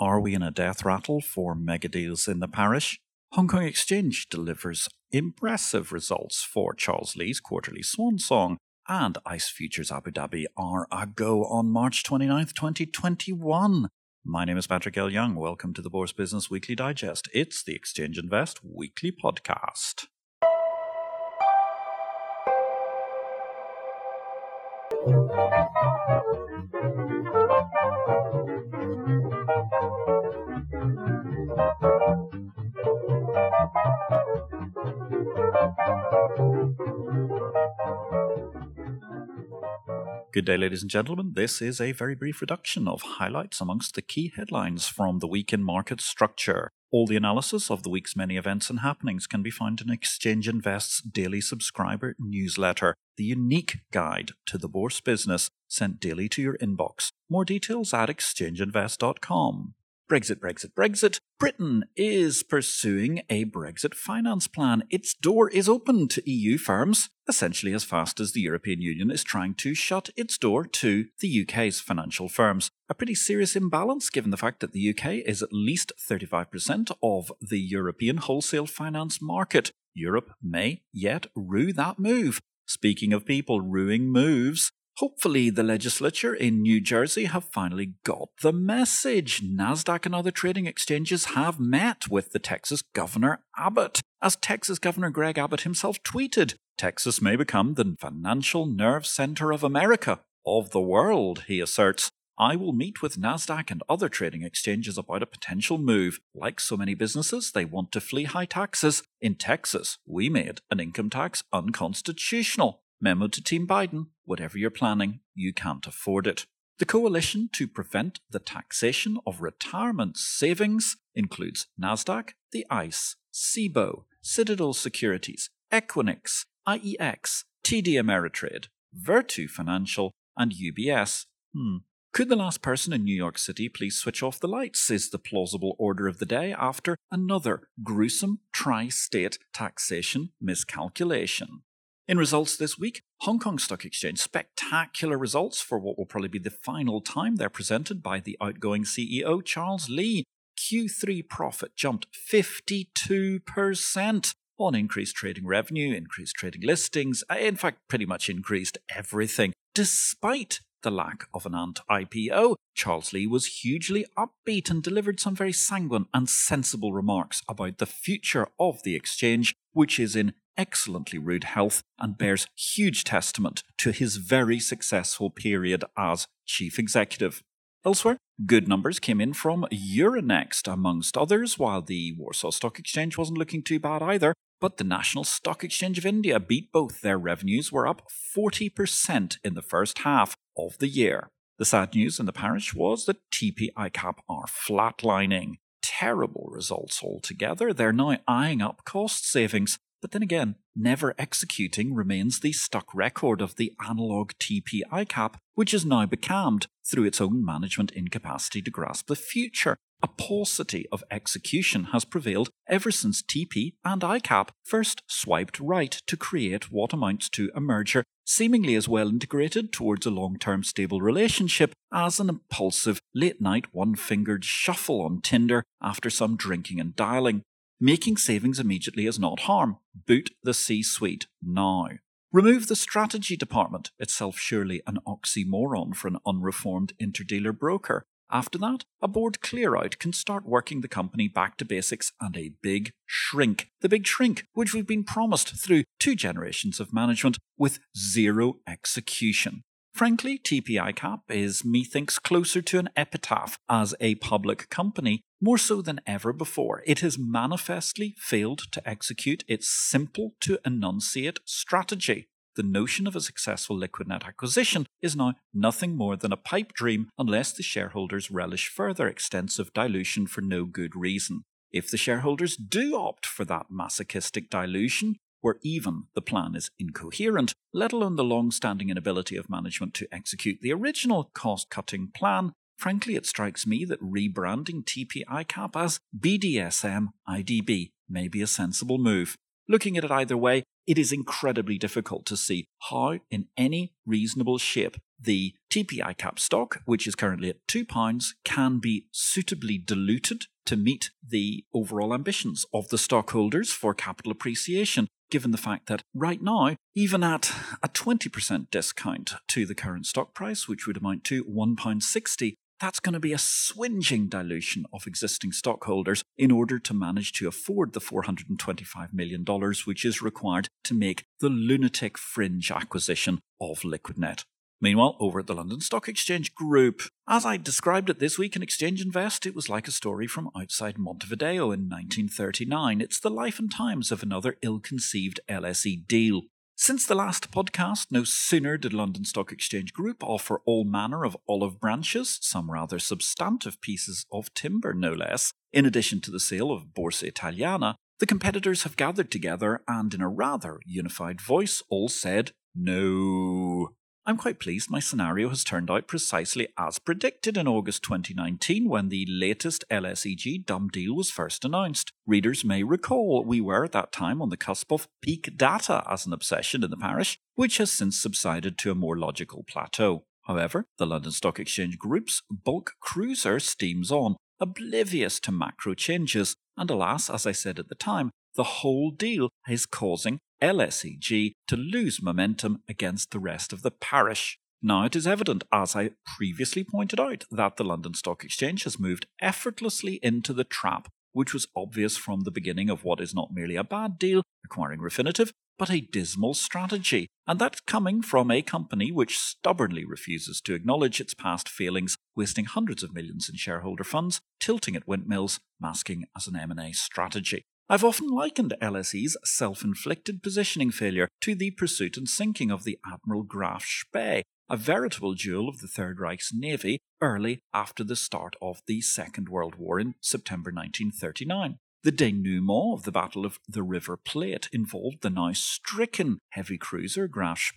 Are we in a death rattle for mega deals in the parish? Hong Kong Exchange delivers impressive results for Charles Li's quarterly swan song, and ICE Futures Abu Dhabi are a go on March 29th, 2021. My name is Patrick L. Young. Welcome to the Bourse Business Weekly Digest. It's the Exchange Invest Weekly Podcast. Thank you. Good day, ladies and gentlemen. This is a very brief reduction of highlights amongst the key headlines from the week in market structure. All the analysis of the week's many events and happenings can be found in Exchange Invest's daily subscriber newsletter, the unique guide to the bourse business sent daily to your inbox. More details at exchangeinvest.com. Brexit, Brexit, Brexit. Britain is pursuing a Brexit finance plan. Its door is open to EU firms, essentially as fast as the European Union is trying to shut its door to the UK's financial firms. A pretty serious imbalance given the fact that the UK is at least 35% of the European wholesale finance market. Europe may yet rue that move. Speaking of people ruining moves, Hopefully, the legislature in New Jersey have finally got the message. NASDAQ and other trading exchanges have met with the Texas Governor Abbott. As Texas Governor Greg Abbott himself tweeted, Texas may become the financial nerve center of America, of the world, he asserts. I will meet with NASDAQ and other trading exchanges about a potential move. Like so many businesses, they want to flee high taxes. In Texas, we made an income tax unconstitutional. Memo to Team Biden whatever you're planning, you can't afford it. The coalition to prevent the taxation of retirement savings includes NASDAQ, the ICE, CBOE, Citadel Securities, Equinix, IEX, TD Ameritrade, Virtu Financial, and UBS. Hmm. Could the last person in New York City please switch off the lights? Is the plausible order of the day after another gruesome tri state taxation miscalculation. In results this week, Hong Kong Stock Exchange spectacular results for what will probably be the final time they're presented by the outgoing CEO Charles Li. Q3 profit jumped 52% on increased trading revenue, increased trading listings, uh, in fact, pretty much increased everything, despite the lack of an ant IPO. Charles Li was hugely upbeat and delivered some very sanguine and sensible remarks about the future of the exchange, which is in excellently rude health and bears huge testament to his very successful period as chief executive. Elsewhere, good numbers came in from Euronext, amongst others, while the Warsaw Stock Exchange wasn't looking too bad either. But the National Stock Exchange of India beat both. Their revenues were up 40% in the first half of the year. The sad news in the parish was that TP ICAP are flatlining. Terrible results altogether. They're now eyeing up cost savings but then again, never executing remains the stuck record of the analog TP ICAP, which is now becalmed through its own management incapacity to grasp the future. A paucity of execution has prevailed ever since TP and ICAP first swiped right to create what amounts to a merger, seemingly as well integrated towards a long term stable relationship as an impulsive late night one fingered shuffle on Tinder after some drinking and dialing. Making savings immediately is not harm. Boot the C suite now. Remove the strategy department, itself surely an oxymoron for an unreformed interdealer broker. After that, a board clear out can start working the company back to basics and a big shrink. The big shrink, which we've been promised through two generations of management with zero execution. Frankly, TP ICAP is, methinks, closer to an epitaph as a public company, more so than ever before. It has manifestly failed to execute its simple to enunciate strategy. The notion of a successful Liquidnet acquisition is now nothing more than a pipe dream unless the shareholders relish further extensive dilution for no good reason. If the shareholders do opt for that masochistic dilution, where even the plan is incoherent, let alone the long standing inability of management to execute the original cost cutting plan, frankly, it strikes me that rebranding TP ICAP as BDSM IDB may be a sensible move. Looking at it either way, it is incredibly difficult to see how, in any reasonable shape, the TP ICAP stock, which is currently at £2, can be suitably diluted to meet the overall ambitions of the stockholders for capital appreciation, given the fact that right now, even at a 20% discount to the current stock price, which would amount to £1.60, that's going to be a swinging dilution of existing stockholders in order to manage to afford the $425 million which is required to make the lunatic fringe acquisition of Liquidnet. Meanwhile, over at the London Stock Exchange Group, as I described it this week in Exchange Invest, it was like a story from outside Montevideo in 1939. It's the life and times of another ill conceived LSE deal. Since the last podcast, no sooner did London Stock Exchange Group offer all manner of olive branches, some rather substantive pieces of timber no less, in addition to the sale of Borsa Italiana, the competitors have gathered together and, in a rather unified voice, all said, No. I'm quite pleased my scenario has turned out precisely as predicted in August 2019 when the latest LSEG dumb deal was first announced. Readers may recall we were at that time on the cusp of peak data as an obsession in the parish, which has since subsided to a more logical plateau. However, the London Stock Exchange Group's bulk cruiser steams on, oblivious to macro changes, and alas, as I said at the time, the whole deal is causing LSEG to lose momentum against the rest of the parish. Now it is evident, as I previously pointed out, that the London Stock Exchange has moved effortlessly into the trap, which was obvious from the beginning of what is not merely a bad deal, acquiring Refinitiv, but a dismal strategy, and that coming from a company which stubbornly refuses to acknowledge its past failings, wasting hundreds of millions in shareholder funds, tilting at windmills, masking as an M&A strategy. I've often likened LSE's self inflicted positioning failure to the pursuit and sinking of the Admiral Graf Spee, a veritable jewel of the Third Reich's navy early after the start of the Second World War in September 1939. The denouement of the Battle of the River Plate involved the now stricken heavy cruiser Graf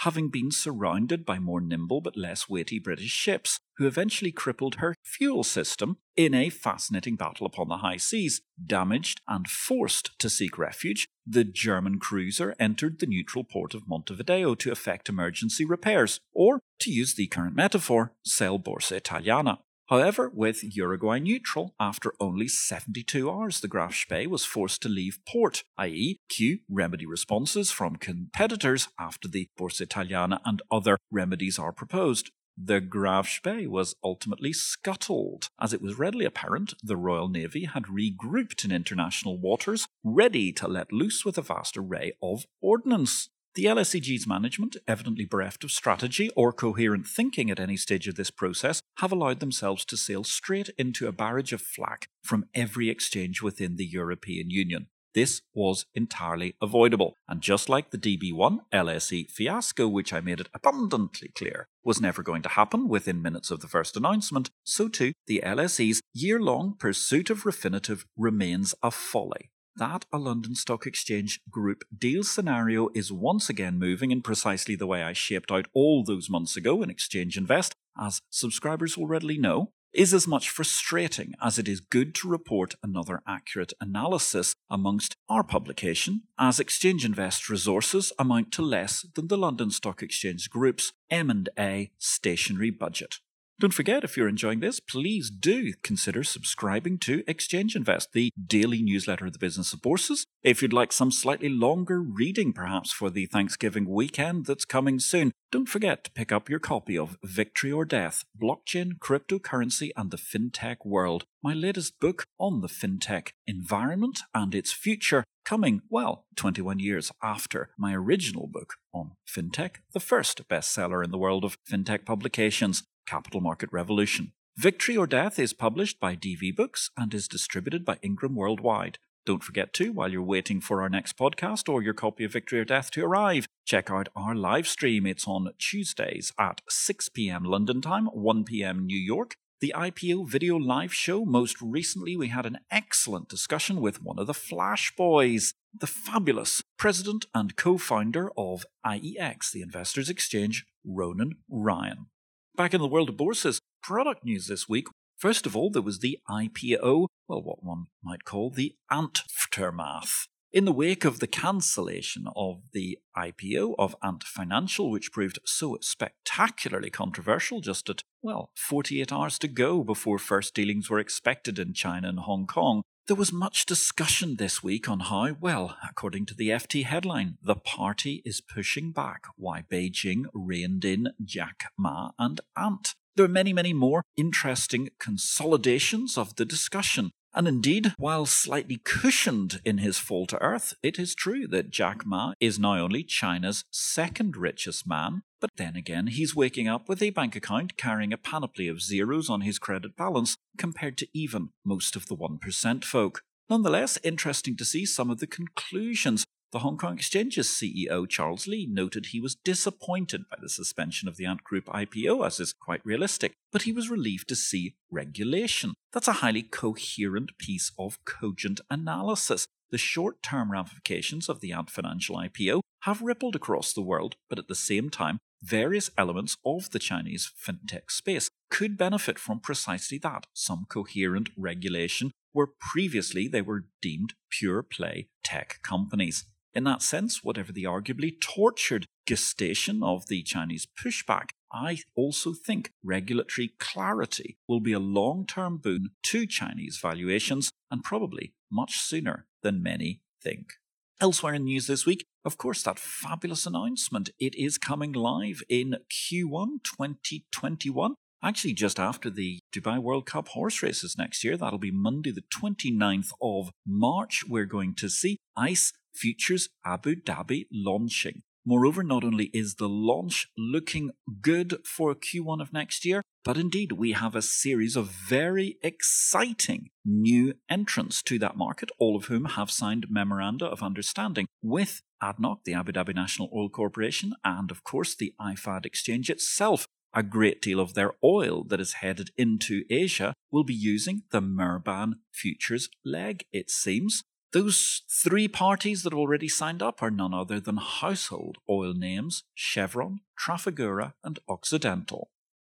having been surrounded by more nimble but less weighty British ships, who eventually crippled her fuel system in a fascinating battle upon the high seas. Damaged and forced to seek refuge, the German cruiser entered the neutral port of Montevideo to effect emergency repairs, or, to use the current metaphor, sell Borsa Italiana. However, with Uruguay neutral, after only 72 hours, the Graf Spee was forced to leave port, i.e., cue remedy responses from competitors after the Borsa Italiana and other remedies are proposed. The Graf Spee was ultimately scuttled, as it was readily apparent the Royal Navy had regrouped in international waters, ready to let loose with a vast array of ordnance. The LSEG's management, evidently bereft of strategy or coherent thinking at any stage of this process, have allowed themselves to sail straight into a barrage of flack from every exchange within the European Union. This was entirely avoidable, and just like the DB1 LSE fiasco, which I made it abundantly clear was never going to happen within minutes of the first announcement, so too the LSE's year long pursuit of Refinitiv remains a folly that a London Stock Exchange Group deal scenario is once again moving in precisely the way I shaped out all those months ago in Exchange Invest, as subscribers will readily know, is as much frustrating as it is good to report another accurate analysis amongst our publication, as Exchange Invest resources amount to less than the London Stock Exchange Group's M&A stationary budget. Don't forget, if you're enjoying this, please do consider subscribing to Exchange Invest, the daily newsletter of the business of bourses. If you'd like some slightly longer reading, perhaps for the Thanksgiving weekend that's coming soon, don't forget to pick up your copy of Victory or Death Blockchain, Cryptocurrency, and the FinTech World, my latest book on the FinTech environment and its future, coming, well, 21 years after my original book on FinTech, the first bestseller in the world of FinTech publications. Capital Market Revolution. Victory or Death is published by DV Books and is distributed by Ingram Worldwide. Don't forget to, while you're waiting for our next podcast or your copy of Victory or Death to arrive, check out our live stream. It's on Tuesdays at 6 p.m. London time, 1 p.m. New York. The IPO video live show. Most recently, we had an excellent discussion with one of the Flash Boys, the fabulous president and co founder of IEX, the Investors Exchange, Ronan Ryan. Back in the world of bourses, product news this week. First of all, there was the IPO, well, what one might call the aftermath In the wake of the cancellation of the IPO of Ant Financial, which proved so spectacularly controversial just at, well, 48 hours to go before first dealings were expected in China and Hong Kong, there was much discussion this week on how, well, according to the FT headline, the party is pushing back why Beijing reined in Jack Ma and Ant. There are many, many more interesting consolidations of the discussion. And indeed, while slightly cushioned in his fall to earth, it is true that Jack Ma is now only China's second richest man. But then again, he's waking up with a bank account carrying a panoply of zeros on his credit balance compared to even most of the 1% folk. Nonetheless, interesting to see some of the conclusions the Hong Kong Exchange's CEO, Charles Li, noted he was disappointed by the suspension of the Ant Group IPO, as is quite realistic, but he was relieved to see regulation. That's a highly coherent piece of cogent analysis. The short term ramifications of the Ant Financial IPO have rippled across the world, but at the same time, various elements of the Chinese fintech space could benefit from precisely that some coherent regulation where previously they were deemed pure play tech companies. In that sense, whatever the arguably tortured gestation of the Chinese pushback, I also think regulatory clarity will be a long term boon to Chinese valuations and probably much sooner than many think. Elsewhere in news this week, of course, that fabulous announcement. It is coming live in Q1 2021. Actually, just after the Dubai World Cup horse races next year, that'll be Monday, the 29th of March. We're going to see ICE Futures Abu Dhabi launching. Moreover, not only is the launch looking good for Q1 of next year, but indeed we have a series of very exciting new entrants to that market, all of whom have signed memoranda of understanding with ADNOC, the Abu Dhabi National Oil Corporation, and of course the IFAD exchange itself. A great deal of their oil that is headed into Asia will be using the Murban futures leg, it seems. Those three parties that have already signed up are none other than household oil names Chevron, Trafigura, and Occidental.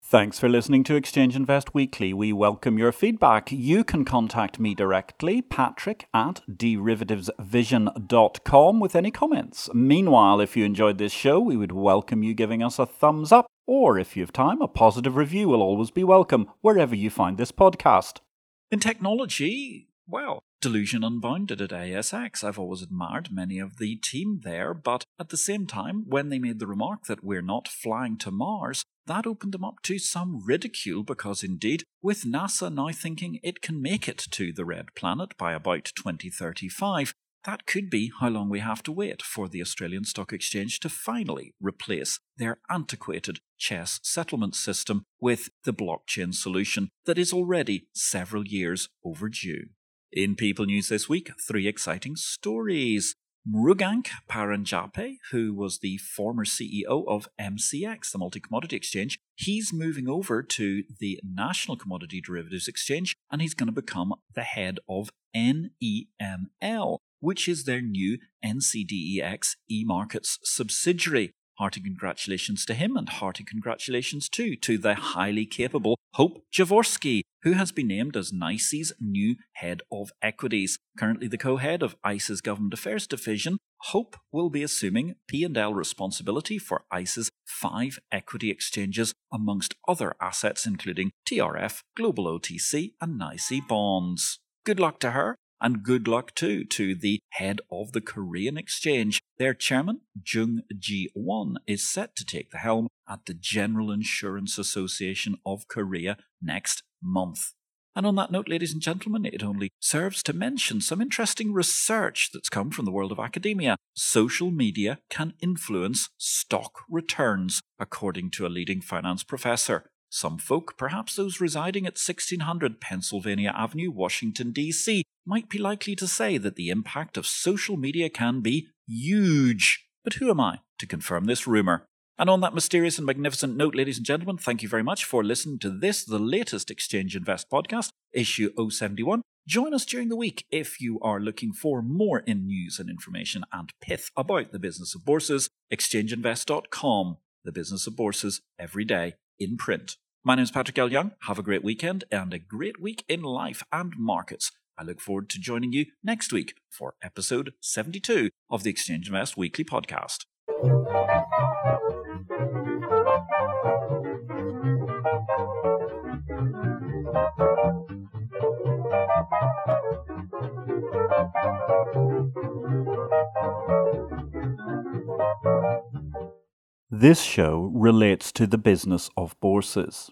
Thanks for listening to Exchange Invest Weekly. We welcome your feedback. You can contact me directly, patrick at derivativesvision.com, with any comments. Meanwhile, if you enjoyed this show, we would welcome you giving us a thumbs up, or if you have time, a positive review will always be welcome wherever you find this podcast. In technology, well, Delusion Unbounded at ASX. I've always admired many of the team there, but at the same time, when they made the remark that we're not flying to Mars, that opened them up to some ridicule because indeed, with NASA now thinking it can make it to the red planet by about 2035, that could be how long we have to wait for the Australian Stock Exchange to finally replace their antiquated CHESS settlement system with the blockchain solution that is already several years overdue. In People News this week, three exciting stories. Mrugank Paranjape, who was the former CEO of MCX, the multi commodity exchange, he's moving over to the National Commodity Derivatives Exchange and he's going to become the head of NEML, which is their new NCDEX e-markets subsidiary. Hearty congratulations to him and hearty congratulations too to the highly capable Hope Jarkowski, who has been named as NYSE's new head of equities. Currently the co-head of ICE's Government Affairs Division, Hope will be assuming P&L responsibility for ICE's five equity exchanges amongst other assets including TRF, Global OTC and NICE bonds. Good luck to her and good luck too to the head of the Korean Exchange. Their chairman, Jung Ji Won, is set to take the helm at the General Insurance Association of Korea next month. And on that note, ladies and gentlemen, it only serves to mention some interesting research that's come from the world of academia. Social media can influence stock returns, according to a leading finance professor. Some folk, perhaps those residing at 1600 Pennsylvania Avenue, Washington, D.C., might be likely to say that the impact of social media can be huge. But who am I to confirm this rumour? And on that mysterious and magnificent note, ladies and gentlemen, thank you very much for listening to this, the latest Exchange Invest podcast, issue 071. Join us during the week if you are looking for more in news and information and pith about the business of bourses. ExchangeInvest.com, the business of bourses, every day in print. My name is Patrick L. Young. Have a great weekend and a great week in life and markets. I look forward to joining you next week for episode 72 of the Exchange Invest Weekly Podcast. This show relates to the business of bourses.